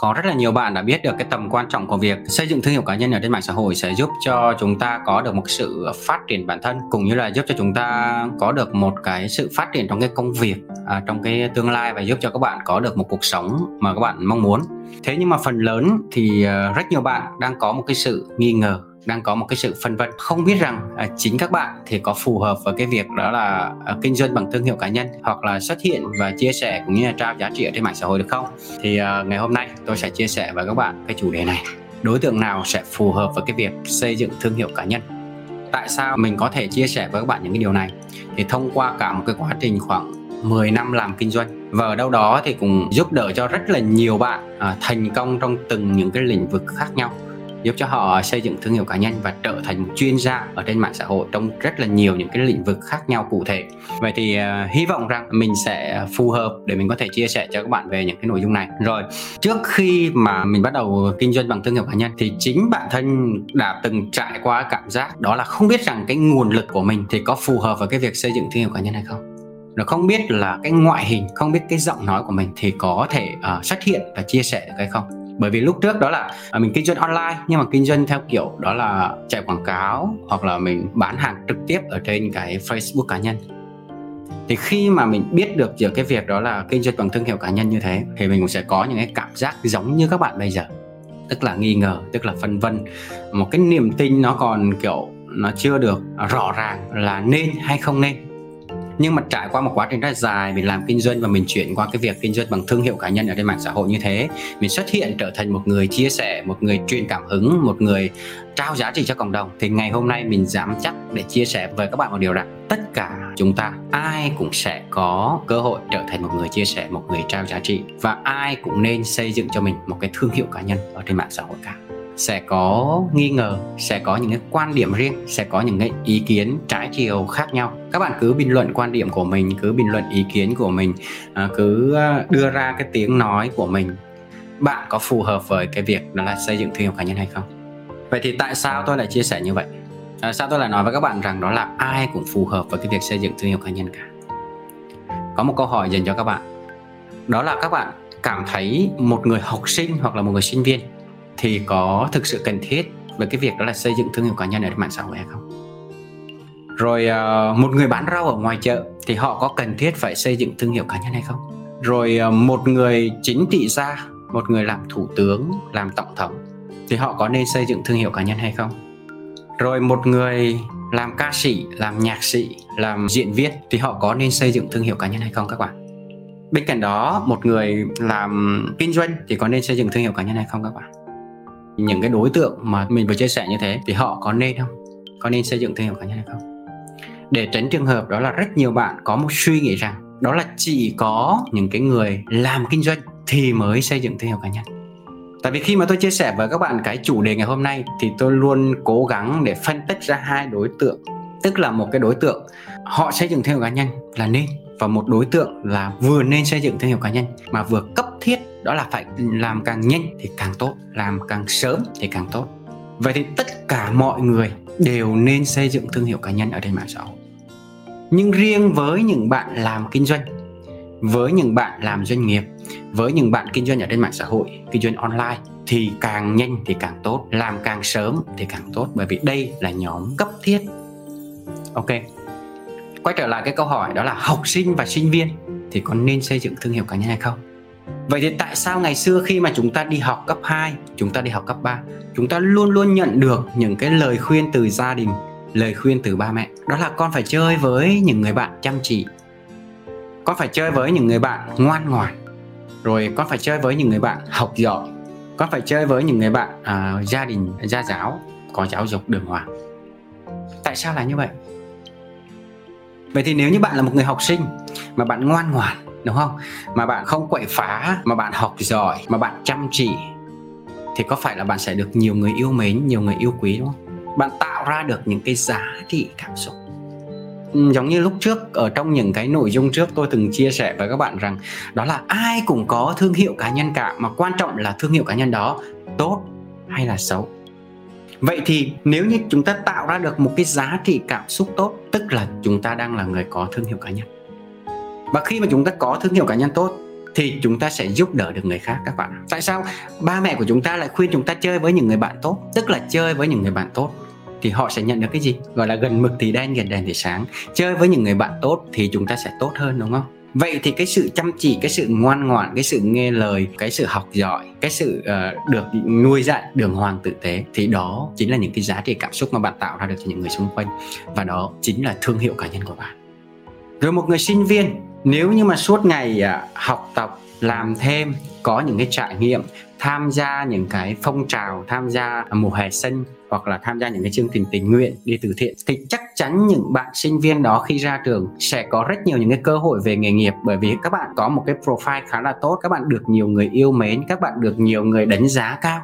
có rất là nhiều bạn đã biết được cái tầm quan trọng của việc xây dựng thương hiệu cá nhân ở trên mạng xã hội sẽ giúp cho chúng ta có được một sự phát triển bản thân cũng như là giúp cho chúng ta có được một cái sự phát triển trong cái công việc à, trong cái tương lai và giúp cho các bạn có được một cuộc sống mà các bạn mong muốn. Thế nhưng mà phần lớn thì ờ, rất nhiều bạn đang có một cái sự nghi ngờ đang có một cái sự phân vân. Không biết rằng à, chính các bạn thì có phù hợp với cái việc đó là à, kinh doanh bằng thương hiệu cá nhân hoặc là xuất hiện và chia sẻ cũng như là trao giá trị ở trên mạng xã hội được không? Thì à, ngày hôm nay tôi sẽ chia sẻ với các bạn cái chủ đề này. Đối tượng nào sẽ phù hợp với cái việc xây dựng thương hiệu cá nhân? Tại sao mình có thể chia sẻ với các bạn những cái điều này? Thì thông qua cả một cái quá trình khoảng 10 năm làm kinh doanh. Và ở đâu đó thì cũng giúp đỡ cho rất là nhiều bạn à, thành công trong từng những cái lĩnh vực khác nhau giúp cho họ xây dựng thương hiệu cá nhân và trở thành một chuyên gia ở trên mạng xã hội trong rất là nhiều những cái lĩnh vực khác nhau cụ thể. Vậy thì uh, hy vọng rằng mình sẽ phù hợp để mình có thể chia sẻ cho các bạn về những cái nội dung này. Rồi trước khi mà mình bắt đầu kinh doanh bằng thương hiệu cá nhân thì chính bản thân đã từng trải qua cảm giác đó là không biết rằng cái nguồn lực của mình thì có phù hợp với cái việc xây dựng thương hiệu cá nhân hay không. Rồi không biết là cái ngoại hình không biết cái giọng nói của mình thì có thể uh, xuất hiện và chia sẻ được hay không bởi vì lúc trước đó là à, mình kinh doanh online, nhưng mà kinh doanh theo kiểu đó là chạy quảng cáo hoặc là mình bán hàng trực tiếp ở trên cái Facebook cá nhân. Thì khi mà mình biết được giữa cái việc đó là kinh doanh bằng thương hiệu cá nhân như thế, thì mình cũng sẽ có những cái cảm giác giống như các bạn bây giờ. Tức là nghi ngờ, tức là phân vân. Một cái niềm tin nó còn, kiểu, nó chưa được rõ ràng là nên hay không nên nhưng mà trải qua một quá trình rất là dài, mình làm kinh doanh và mình chuyển qua cái việc kinh doanh bằng thương hiệu cá nhân ở trên mạng xã hội như thế, mình xuất hiện trở thành một người chia sẻ, một người truyền cảm hứng, một người trao giá trị cho cộng đồng. Thì ngày hôm nay mình dám chắc để chia sẻ với các bạn một điều rằng tất cả chúng ta, ai cũng sẽ có cơ hội trở thành một người chia sẻ, một người trao giá trị và ai cũng nên xây dựng cho mình một cái thương hiệu cá nhân ở trên mạng xã hội cả sẽ có nghi ngờ sẽ có những cái quan điểm riêng sẽ có những cái ý kiến trái chiều khác nhau. Các bạn cứ bình luận quan điểm của mình cứ bình luận ý kiến của mình à, cứ à, đưa ra cái tiếng nói của mình. Bạn có phù hợp với cái việc đó là xây dựng thương hiệu cá nhân hay không? Vậy thì tại sao tôi lại chia sẻ như vậy? À, sao tôi lại nói với các bạn rằng đó là ai cũng phù hợp với cái việc xây dựng thương hiệu cá nhân cả? Có một câu hỏi dành cho các bạn. Đó là các bạn cảm thấy một người học sinh hoặc là một người sinh viên thì có thực sự cần thiết với cái việc đó là xây dựng thương hiệu cá nhân ở trên mạng xã hội hay không? Rồi uh, một người bán rau ở ngoài chợ thì họ có cần thiết phải xây dựng thương hiệu cá nhân hay không? Rồi uh, một người chính trị gia một người làm thủ tướng làm tổng thống thì họ có nên xây dựng thương hiệu cá nhân hay không? Rồi một người làm ca sĩ làm nhạc sĩ làm diễn viên thì họ có nên xây dựng thương hiệu cá nhân hay không các bạn? Bên cạnh đó một người làm kinh doanh thì có nên xây dựng thương hiệu cá nhân hay không các bạn? Những cái đối tượng mà mình vừa chia sẻ như thế thì họ có nên không? Có nên xây dựng thương hiệu cá nhân hay không? Để tránh trường hợp đó là rất nhiều bạn có một suy nghĩ rằng đó là chỉ có những cái người làm kinh doanh thì mới xây dựng thương hiệu cá nhân. Tại vì khi mà tôi chia sẻ với các bạn cái chủ đề ngày hôm nay thì tôi luôn cố gắng để phân tích ra hai đối tượng. Tức là một cái đối tượng, họ xây dựng thương hiệu cá nhân là nên và một đối tượng là vừa nên xây dựng thương hiệu cá nhân mà vừa cấp đó là phải làm càng nhanh thì càng tốt, làm càng sớm thì càng tốt. Vậy thì tất cả mọi người đều nên xây dựng thương hiệu cá nhân ở trên mạng xã hội. Nhưng riêng với những bạn làm kinh doanh, với những bạn làm doanh nghiệp, với những bạn kinh doanh ở trên mạng xã hội, kinh doanh online thì càng nhanh thì càng tốt, làm càng sớm thì càng tốt. Bởi vì đây là nhóm cấp thiết. Ok, quay trở lại cái câu hỏi đó là học sinh và sinh viên thì có nên xây dựng thương hiệu cá nhân hay không? Vậy thì tại sao ngày xưa khi mà chúng ta đi học cấp 2, chúng ta đi học cấp 3, chúng ta luôn luôn nhận được những cái lời khuyên từ gia đình, lời khuyên từ ba mẹ. Đó là con phải chơi với những người bạn chăm chỉ. Con phải chơi với những người bạn ngoan ngoãn. Rồi con phải chơi với những người bạn học giỏi. Con phải chơi với những người bạn à, gia đình gia giáo có giáo dục đường hoàng. Tại sao là như vậy? Vậy thì nếu như bạn là một người học sinh mà bạn ngoan ngoãn đúng không? Mà bạn không quậy phá, mà bạn học giỏi, mà bạn chăm chỉ, thì có phải là bạn sẽ được nhiều người yêu mến, nhiều người yêu quý, đúng không? Bạn tạo ra được những cái giá trị cảm xúc. Ừ, giống như lúc trước, ở trong những cái nội dung trước tôi từng chia sẻ với các bạn rằng, đó là ai cũng có thương hiệu cá nhân cả, mà quan trọng là thương hiệu cá nhân đó tốt hay là xấu. Vậy thì nếu như chúng ta tạo ra được một cái giá trị cảm xúc tốt, tức là chúng ta đang là người có thương hiệu cá nhân và khi mà chúng ta có thương hiệu cá nhân tốt thì chúng ta sẽ giúp đỡ được người khác các bạn. Tại sao ba mẹ của chúng ta lại khuyên chúng ta chơi với những người bạn tốt? Tức là chơi với những người bạn tốt thì họ sẽ nhận được cái gì? Gọi là gần mực thì đen gần đèn thì sáng. Chơi với những người bạn tốt thì chúng ta sẽ tốt hơn đúng không? Vậy thì cái sự chăm chỉ cái sự ngoan ngoãn cái sự nghe lời cái sự học giỏi cái sự uh, được nuôi dạy đường hoàng tử tế thì đó chính là những cái giá trị cảm xúc mà bạn tạo ra được cho những người xung quanh. Và đó chính là thương hiệu cá nhân của bạn. Rồi một người sinh viên nếu như mà suốt ngày à, học tập, làm thêm, có những cái trải nghiệm, tham gia những cái phong trào, tham gia mùa hè xanh hoặc là tham gia những cái chương trình tình nguyện đi từ thiện thì chắc chắn những bạn sinh viên đó khi ra trường sẽ có rất nhiều những cái cơ hội về nghề nghiệp. Bởi vì các bạn có một cái profile khá là tốt, các bạn được nhiều người yêu mến, các bạn được nhiều người đánh giá cao,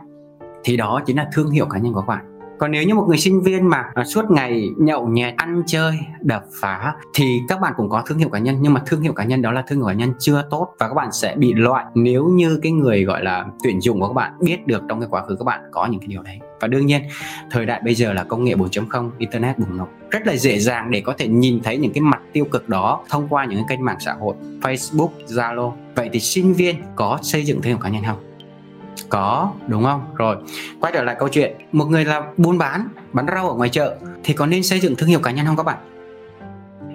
thì đó chính là thương hiệu cá nhân của các bạn còn nếu như một người sinh viên mà à, suốt ngày nhậu nhẹt ăn chơi đập phá thì các bạn cũng có thương hiệu cá nhân nhưng mà thương hiệu cá nhân đó là thương hiệu cá nhân chưa tốt và các bạn sẽ bị loại nếu như cái người gọi là tuyển dụng của các bạn biết được trong cái quá khứ các bạn có những cái điều đấy và đương nhiên thời đại bây giờ là công nghệ 4.0 internet bùng nổ rất là dễ dàng để có thể nhìn thấy những cái mặt tiêu cực đó thông qua những cái kênh mạng xã hội Facebook, Zalo. Vậy thì sinh viên có xây dựng thương hiệu cá nhân không? Có, đúng không? Rồi, quay trở lại câu chuyện. Một người là buôn bán bán rau ở ngoài chợ, thì có nên xây dựng thương hiệu cá nhân không các bạn?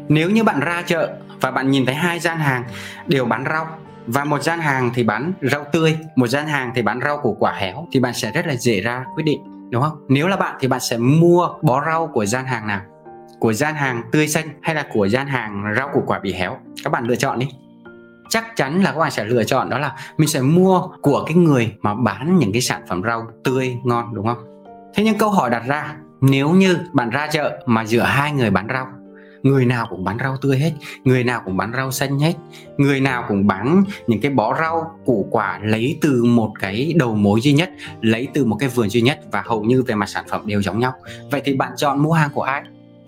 Nếu như bạn ra chợ và bạn nhìn thấy hai gian hàng đều bán rau, và một gian hàng thì bán rau tươi, một gian hàng thì bán rau củ quả héo, thì bạn sẽ rất là dễ ra quyết định, đúng không? Nếu là bạn thì bạn sẽ mua bó rau của gian hàng nào? Của gian hàng tươi xanh hay là của gian hàng rau củ quả bị héo? Các bạn lựa chọn đi chắc chắn là các bạn sẽ lựa chọn đó là mình sẽ mua của cái người mà bán những cái sản phẩm rau tươi ngon, đúng không? Thế nhưng câu hỏi đặt ra, nếu như bạn ra chợ mà giữa hai người bán rau, người nào cũng bán rau tươi hết, người nào cũng bán rau xanh hết, người nào cũng bán những cái bó rau củ quả lấy từ một cái đầu mối duy nhất, lấy từ một cái vườn duy nhất và hầu như về mặt sản phẩm đều giống nhau, vậy thì bạn chọn mua hàng của ai?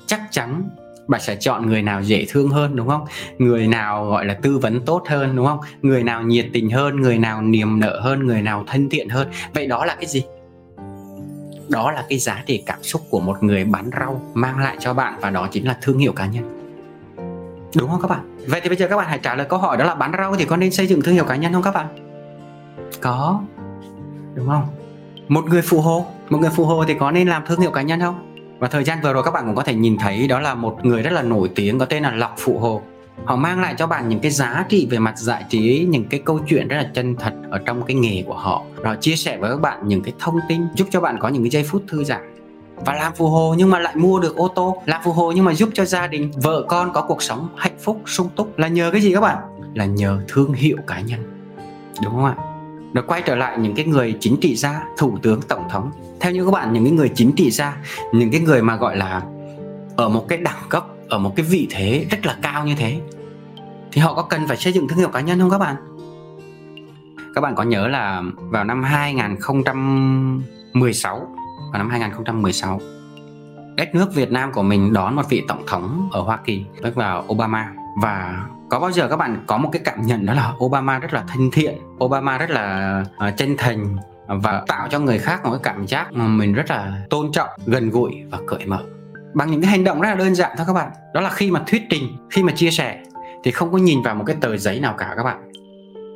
Chắc chắn bạn sẽ chọn người nào dễ thương hơn, đúng không? Người nào, gọi là, tư vấn tốt hơn, đúng không? Người nào nhiệt tình hơn, người nào niềm nở hơn, người nào thân thiện hơn. Vậy đó là cái gì? Đó là cái giá trị cảm xúc của một người bán rau mang lại cho bạn và đó chính là thương hiệu cá nhân. Đúng không các bạn? Vậy thì bây giờ các bạn hãy trả lời câu hỏi đó là bán rau thì có nên xây dựng thương hiệu cá nhân không các bạn? Có. Đúng không? Một người phụ hồ. Một người phụ hồ thì có nên làm thương hiệu cá nhân không? Và thời gian vừa rồi các bạn cũng có thể nhìn thấy đó là một người rất là nổi tiếng có tên là Lọc Phụ Hồ. Họ mang lại cho bạn những cái giá trị về mặt giải trí, những cái câu chuyện rất là chân thật ở trong cái nghề của họ. Họ chia sẻ với các bạn những cái thông tin giúp cho bạn có những cái giây phút thư giãn. Và làm phù hồ nhưng mà lại mua được ô tô. Làm phù hồ nhưng mà giúp cho gia đình, vợ con có cuộc sống hạnh phúc, sung túc là nhờ cái gì các bạn? Là nhờ thương hiệu cá nhân. Đúng không ạ? Nó quay trở lại những cái người chính trị gia, thủ tướng, tổng thống. Theo như các bạn, những cái người chính trị gia, những cái người mà gọi là ở một cái đẳng cấp, ở một cái vị thế rất là cao như thế, thì họ có cần phải xây dựng thương hiệu cá nhân không các bạn? Các bạn có nhớ là vào năm 2016 vào năm 2016 đất nước Việt Nam của mình đón một vị tổng thống ở Hoa Kỳ, tức là Obama, và có bao giờ các bạn có một cái cảm nhận đó là Obama rất là thân thiện Obama rất là uh, chân thành và tạo cho người khác một cái cảm giác mà mình rất là tôn trọng gần gũi và cởi mở? Bằng những cái hành động rất là đơn giản thôi các bạn. Đó là khi mà thuyết trình khi mà chia sẻ thì không có nhìn vào một cái tờ giấy nào cả các bạn.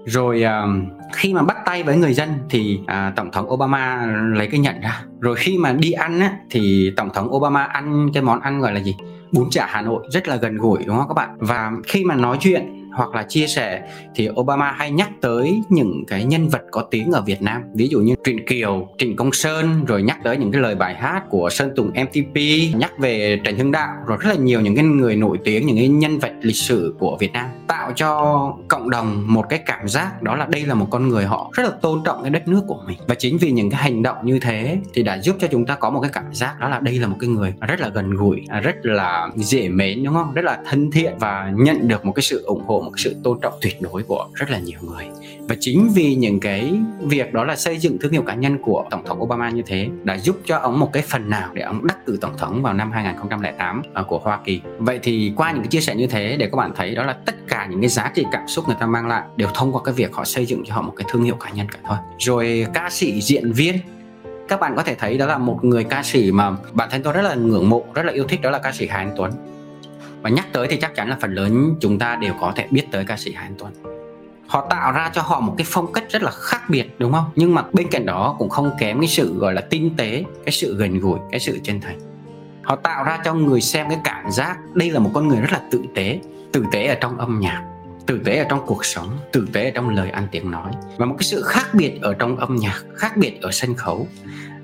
Rồi uh, khi mà bắt tay với người dân thì uh, tổng thống Obama lấy cái nhận ra. Rồi khi mà đi ăn á, thì tổng thống Obama ăn cái món ăn gọi là gì? Bún chả Hà Nội rất là gần gũi, đúng không các bạn? Và khi mà nói chuyện hoặc là chia sẻ thì Obama hay nhắc tới những cái nhân vật có tiếng ở Việt Nam. Ví dụ như Trịnh Kiều, Trịnh Công Sơn rồi nhắc tới những cái lời bài hát của Sơn Tùng MTP nhắc về Trần Hưng Đạo rồi rất là nhiều những cái người nổi tiếng những cái nhân vật lịch sử của Việt Nam tạo cho cộng đồng một cái cảm giác đó là đây là một con người họ rất là tôn trọng cái đất nước của mình. Và chính vì những cái hành động như thế thì đã giúp cho chúng ta có một cái cảm giác đó là đây là một cái người rất là gần gũi rất là dễ mến đúng không? Rất là thân thiện và nhận được một cái sự ủng hộ một sự tôn trọng tuyệt đối của rất là nhiều người. Và chính vì những cái việc đó là xây dựng thương hiệu cá nhân của tổng thống Obama như thế, đã giúp cho ông một cái phần nào để ông đắc cử tổng thống vào năm 2008 ờ, của Hoa Kỳ. Vậy thì qua những cái chia sẻ như thế để các bạn thấy đó là tất cả những cái giá trị cảm xúc người ta mang lại đều thông qua cái việc họ xây dựng cho họ một cái thương hiệu cá nhân cả thôi. Rồi ca sĩ, diễn viên, các bạn có thể thấy đó là một người ca sĩ mà bản thân tôi rất là ngưỡng mộ, rất là yêu thích đó là ca sĩ Hà Anh Tuấn và nhắc tới thì chắc chắn là phần lớn chúng ta đều có thể biết tới ca sĩ Hà Anh Tuấn. Họ tạo ra cho họ một cái phong cách rất là khác biệt, đúng không? Nhưng mà bên cạnh đó cũng không kém cái sự, gọi là, tinh tế, cái sự gần gũi, cái sự chân thành. Họ tạo ra cho người xem cái cảm giác đây là một con người rất là tử tế tử tế ở trong âm nhạc, tử tế ở trong cuộc sống, tử tế ở trong lời ăn tiếng nói. Và một cái sự khác biệt ở trong âm nhạc, khác biệt ở sân khấu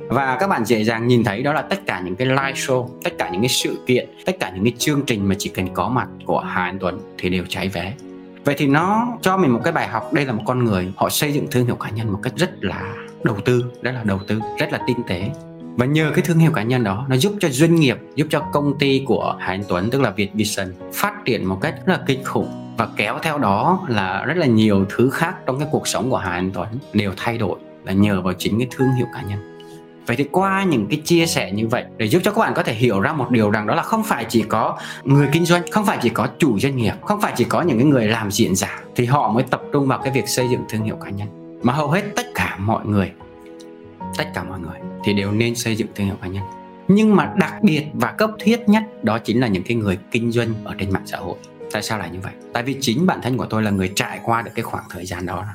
và các bạn dễ dàng nhìn thấy đó là tất cả những cái live show, tất cả những cái sự kiện, tất cả những cái chương trình mà chỉ cần có mặt của Hà Anh Tuấn thì đều cháy vé. Vậy thì nó cho mình một cái bài học, đây là một con người, họ xây dựng thương hiệu cá nhân một cách rất là đầu tư, rất là đầu tư, rất là tinh tế. Và nhờ cái thương hiệu cá nhân đó, nó giúp cho doanh nghiệp, giúp cho công ty của Hà Anh Tuấn, tức là Việt Vision, phát triển một cách rất là kinh khủng. Và kéo theo đó là rất là nhiều thứ khác trong cái cuộc sống của Hà Anh Tuấn đều thay đổi là nhờ vào chính cái thương hiệu cá nhân. Vậy thì qua những cái chia sẻ như vậy để giúp cho các bạn có thể hiểu ra một điều rằng đó là không phải chỉ có người kinh doanh, không phải chỉ có chủ doanh nghiệp, không phải chỉ có những cái người làm diễn giả thì họ mới tập trung vào cái việc xây dựng thương hiệu cá nhân. Mà hầu hết tất cả mọi người, tất cả mọi người thì đều nên xây dựng thương hiệu cá nhân. Nhưng mà đặc biệt và cấp thiết nhất đó chính là những cái người kinh doanh ở trên mạng xã hội. Tại sao lại như vậy? Tại vì chính bản thân của tôi là người trải qua được cái khoảng thời gian đó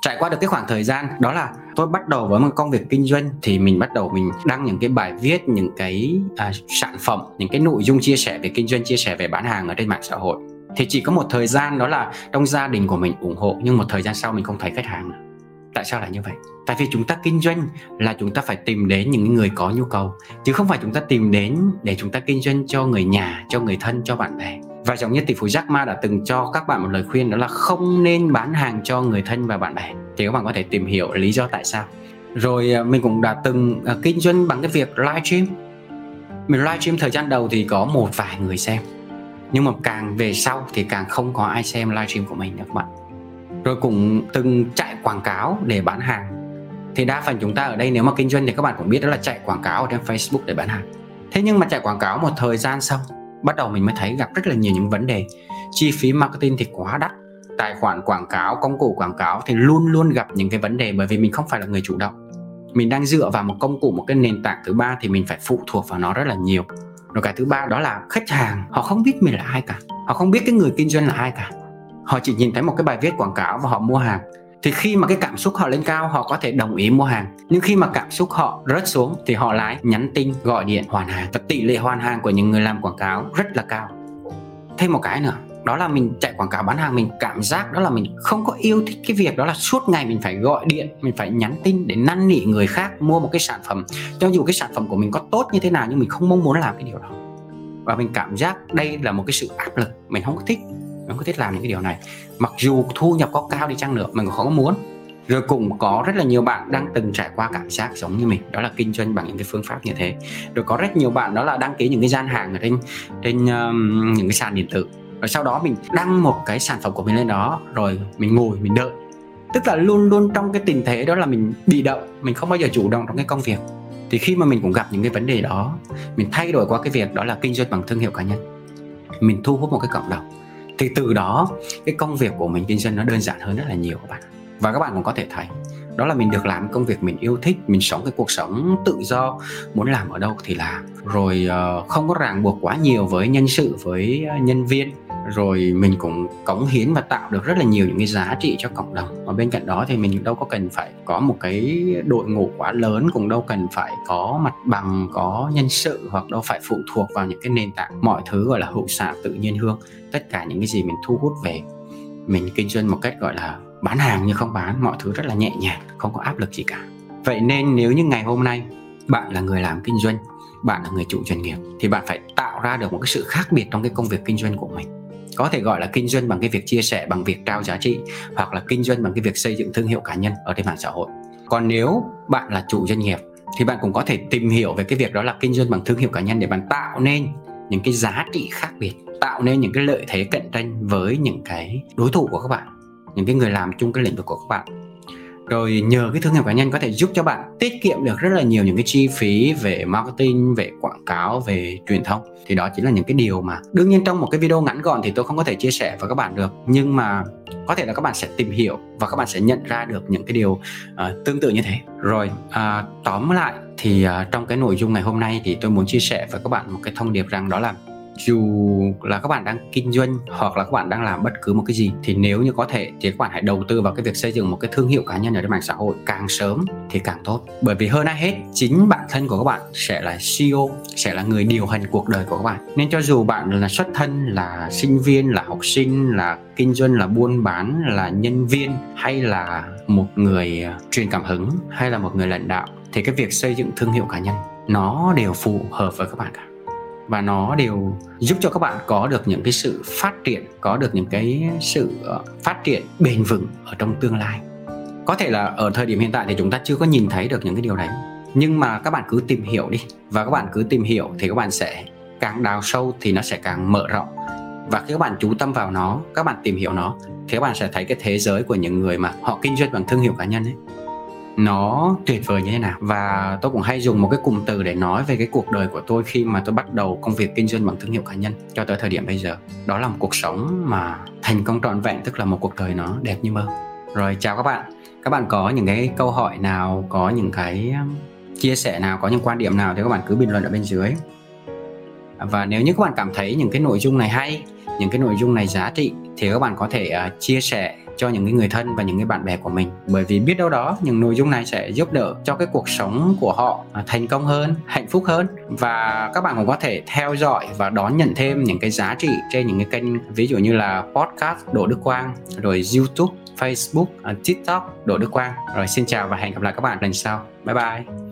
trải qua được cái khoảng thời gian đó là tôi bắt đầu với một công việc kinh doanh thì mình bắt đầu mình đăng những cái bài viết những cái à, sản phẩm những cái nội dung chia sẻ về kinh doanh chia sẻ về bán hàng ở trên mạng xã hội. Thì chỉ có một thời gian đó là trong gia đình của mình ủng hộ nhưng một thời gian sau mình không thấy khách hàng nữa. Tại sao lại như vậy? Tại vì chúng ta kinh doanh là chúng ta phải tìm đến những người có nhu cầu chứ không phải chúng ta tìm đến để chúng ta kinh doanh cho người nhà cho người thân cho bạn bè và giống như tỷ phú Jack Ma đã từng cho các bạn một lời khuyên, đó là không nên bán hàng cho người thân và bạn bè. Thì các bạn có thể tìm hiểu lý do tại sao. Rồi à, mình cũng đã từng à, kinh doanh bằng cái việc live stream. Mình live stream thời gian đầu thì có một vài người xem. Nhưng mà càng về sau thì càng không có ai xem live stream của mình nữa, các bạn. Rồi cũng từng chạy quảng cáo để bán hàng. Thì đa phần chúng ta ở đây nếu mà kinh doanh thì các bạn cũng biết đó là chạy quảng cáo ở trên Facebook để bán hàng. Thế nhưng mà chạy quảng cáo một thời gian xong bắt đầu mình mới thấy gặp rất là nhiều những vấn đề. Chi phí marketing thì quá đắt. Tài khoản quảng cáo, công cụ quảng cáo thì luôn luôn gặp những cái vấn đề bởi vì mình không phải là người chủ động. Mình đang dựa vào một công cụ, một cái nền tảng thứ ba thì mình phải phụ thuộc vào nó rất là nhiều. Rồi cái thứ ba đó là khách hàng. Họ không biết mình là ai cả. Họ không biết cái người kinh doanh là ai cả. Họ chỉ nhìn thấy một cái bài viết quảng cáo và họ mua hàng thì khi mà cái cảm xúc họ lên cao, họ có thể đồng ý mua hàng. Nhưng khi mà cảm xúc họ rớt xuống, thì họ lái, nhắn tin, gọi điện, hoàn hàng. Và tỷ lệ hoàn hàng của những người làm quảng cáo rất là cao. Thêm một cái nữa, đó là mình chạy quảng cáo bán hàng, mình cảm giác đó là mình không có yêu thích cái việc đó là suốt ngày mình phải gọi điện, mình phải nhắn tin để năn nỉ người khác mua một cái sản phẩm. Cho dù cái sản phẩm của mình có tốt như thế nào, nhưng mình không mong muốn làm cái điều đó. Và mình cảm giác đây là một cái sự áp lực mình không có thích mình có thích làm những cái điều này. Mặc dù thu nhập có cao đi chăng nữa mình cũng không có muốn. Rồi cũng có rất là nhiều bạn đang từng trải qua cảm giác giống như mình đó là kinh doanh bằng những cái phương pháp như thế. Rồi có rất nhiều bạn đó là đăng ký những cái gian hàng ở trên trên um, những cái sàn điện tử. Rồi sau đó mình đăng một cái sản phẩm của mình lên đó rồi mình ngồi mình đợi. Tức là luôn luôn trong cái tình thế đó là mình bị động mình không bao giờ chủ động trong cái công việc. Thì khi mà mình cũng gặp những cái vấn đề đó mình thay đổi qua cái việc đó là kinh doanh bằng thương hiệu cá nhân. Mình thu hút một cái cộng đồng thì từ đó, cái công việc của mình kinh doanh nó đơn giản hơn rất là nhiều các bạn. Và các bạn cũng có thể thấy, đó là mình được làm công việc mình yêu thích, mình sống cái cuộc sống tự do, muốn làm ở đâu thì làm. Rồi ờ, không có ràng buộc quá nhiều với nhân sự, với ờ, nhân viên rồi mình cũng cống hiến và tạo được rất là nhiều những cái giá trị cho cộng đồng. Và bên cạnh đó thì mình đâu có cần phải có một cái đội ngũ quá lớn, cũng đâu cần phải có mặt bằng, có nhân sự, hoặc đâu phải phụ thuộc vào những cái nền tảng mọi thứ gọi là hữu xạ tự nhiên hương. Tất cả những cái gì mình thu hút về, mình kinh doanh một cách gọi là bán hàng nhưng không bán, mọi thứ rất là nhẹ nhàng, không có áp lực gì cả. Vậy nên nếu như ngày hôm nay bạn là người làm kinh doanh, bạn là người chủ doanh nghiệp, thì bạn phải tạo ra được một cái sự khác biệt trong cái công việc kinh doanh của mình có thể gọi là kinh doanh bằng cái việc chia sẻ, bằng việc trao giá trị, hoặc là kinh doanh bằng cái việc xây dựng thương hiệu cá nhân ở trên mạng xã hội. Còn nếu bạn là chủ doanh nghiệp, thì bạn cũng có thể tìm hiểu về cái việc đó là kinh doanh bằng thương hiệu cá nhân để bạn tạo nên những cái giá trị khác biệt, tạo nên những cái lợi thế cạnh tranh với những cái đối thủ của các bạn, những cái người làm chung cái lĩnh vực của các bạn rồi nhờ cái thương hiệu cá nhân có thể giúp cho bạn tiết kiệm được rất là nhiều những cái chi phí về marketing về quảng cáo về truyền thông. Thì đó chính là những cái điều mà đương nhiên trong một cái video ngắn gọn thì tôi không có thể chia sẻ với các bạn được. Nhưng mà có thể là các bạn sẽ tìm hiểu và các bạn sẽ nhận ra được những cái điều uh, tương tự như thế. Rồi uh, tóm lại thì uh, trong cái nội dung ngày hôm nay thì tôi muốn chia sẻ với các bạn một cái thông điệp rằng đó là dù là các bạn đang kinh doanh hoặc là các bạn đang làm bất cứ một cái gì, thì nếu như có thể thì các bạn hãy đầu tư vào cái việc xây dựng một cái thương hiệu cá nhân ở trên mạng xã hội càng sớm thì càng tốt. Bởi vì hơn ai hết, chính bản thân của các bạn sẽ là CEO sẽ là người điều hành cuộc đời của các bạn. Nên cho dù bạn là xuất thân là sinh viên, là học sinh, là kinh doanh, là buôn bán, là nhân viên, hay là một người à, truyền cảm hứng, hay là một người lãnh đạo, thì cái việc xây dựng thương hiệu cá nhân, nó đều phù hợp với các bạn cả và nó đều giúp cho các bạn có được những cái sự phát triển, có được những cái sự ờ, phát triển bền vững ở trong tương lai. Có thể là ở thời điểm hiện tại thì chúng ta chưa có nhìn thấy được những cái điều đấy. Nhưng mà các bạn cứ tìm hiểu đi. Và các bạn cứ tìm hiểu thì các bạn sẽ càng đào sâu thì nó sẽ càng mở rộng. Và khi các bạn chú tâm vào nó, các bạn tìm hiểu nó, thì các bạn sẽ thấy cái thế giới của những người mà họ kinh doanh bằng thương hiệu cá nhân ấy nó tuyệt vời như thế nào. Và tôi cũng hay dùng một cái cụm từ để nói về cái cuộc đời của tôi khi mà tôi bắt đầu công việc kinh doanh bằng thương hiệu cá nhân cho tới thời điểm bây giờ. Đó là một cuộc sống mà thành công trọn vẹn tức là một cuộc đời nó đẹp như mơ. Rồi chào các bạn. Các bạn có những cái câu hỏi nào có những cái um, chia sẻ nào có những quan điểm nào thì các bạn cứ bình luận ở bên dưới. Và nếu như các bạn cảm thấy những cái nội dung này hay những cái nội dung này giá trị thì các bạn có thể uh, chia sẻ cho những cái người thân và những cái bạn bè của mình. Bởi vì biết đâu đó những nội dung này sẽ giúp đỡ cho cái cuộc sống của họ à, thành công hơn hạnh phúc hơn. Và các bạn cũng có thể theo dõi và đón nhận thêm những cái giá trị trên những cái kênh ví dụ như là podcast Đỗ Đức Quang rồi YouTube Facebook, à, TikTok Đỗ Đức Quang. Rồi xin chào và hẹn gặp lại các bạn lần sau. Bye bye.